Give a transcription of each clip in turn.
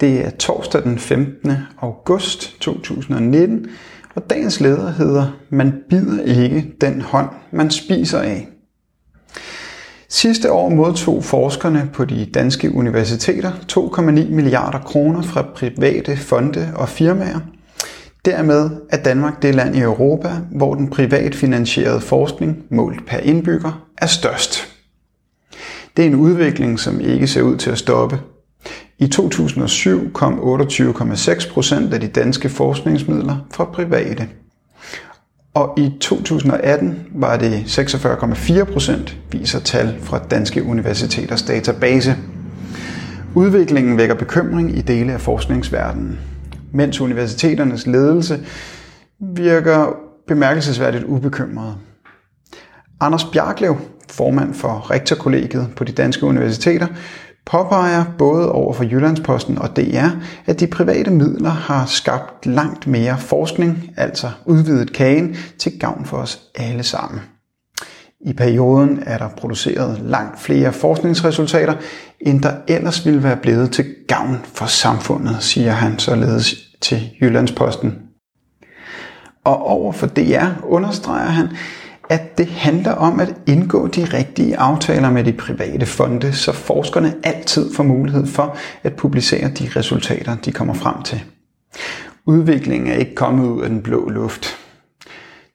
Det er torsdag den 15. august 2019, og dagens leder hedder Man bider ikke den hånd, man spiser af. Sidste år modtog forskerne på de danske universiteter 2,9 milliarder kroner fra private fonde og firmaer. Dermed er Danmark det land i Europa, hvor den privat finansierede forskning målt per indbygger er størst. Det er en udvikling, som ikke ser ud til at stoppe. I 2007 kom 28,6 procent af de danske forskningsmidler fra private. Og i 2018 var det 46,4 procent, viser tal fra Danske Universiteters database. Udviklingen vækker bekymring i dele af forskningsverdenen, mens universiteternes ledelse virker bemærkelsesværdigt ubekymret. Anders Bjarklev, formand for rektorkollegiet på de danske universiteter, påpeger både over for Jyllandsposten og DR, at de private midler har skabt langt mere forskning, altså udvidet kagen, til gavn for os alle sammen. I perioden er der produceret langt flere forskningsresultater, end der ellers ville være blevet til gavn for samfundet, siger han således til Jyllandsposten. Og over for DR understreger han, at det handler om at indgå de rigtige aftaler med de private fonde, så forskerne altid får mulighed for at publicere de resultater, de kommer frem til. Udviklingen er ikke kommet ud af den blå luft.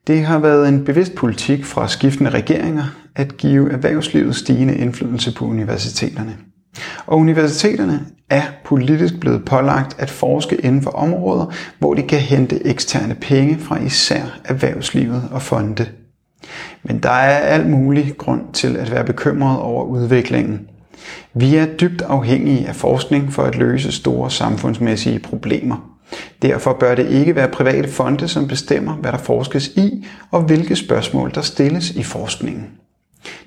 Det har været en bevidst politik fra skiftende regeringer at give erhvervslivet stigende indflydelse på universiteterne. Og universiteterne er politisk blevet pålagt at forske inden for områder, hvor de kan hente eksterne penge fra især erhvervslivet og fonde. Men der er alt mulig grund til at være bekymret over udviklingen. Vi er dybt afhængige af forskning for at løse store samfundsmæssige problemer. Derfor bør det ikke være private fonde, som bestemmer, hvad der forskes i, og hvilke spørgsmål der stilles i forskningen.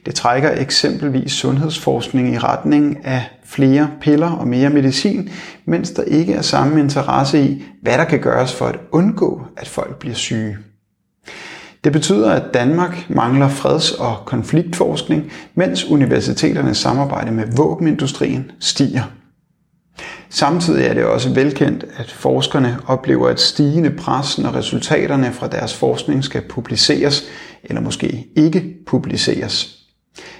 Det trækker eksempelvis sundhedsforskning i retning af flere piller og mere medicin, mens der ikke er samme interesse i, hvad der kan gøres for at undgå, at folk bliver syge. Det betyder, at Danmark mangler freds- og konfliktforskning, mens universiteternes samarbejde med våbenindustrien stiger. Samtidig er det også velkendt, at forskerne oplever et stigende pres, når resultaterne fra deres forskning skal publiceres, eller måske ikke publiceres.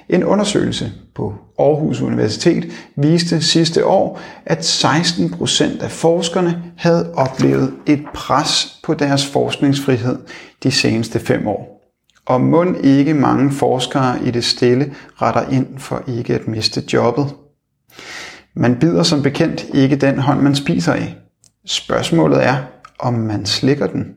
En undersøgelse på Aarhus Universitet viste sidste år, at 16 procent af forskerne havde oplevet et pres på deres forskningsfrihed de seneste fem år. Og mund ikke mange forskere i det stille retter ind for ikke at miste jobbet. Man bider som bekendt ikke den hånd, man spiser af. Spørgsmålet er, om man slikker den.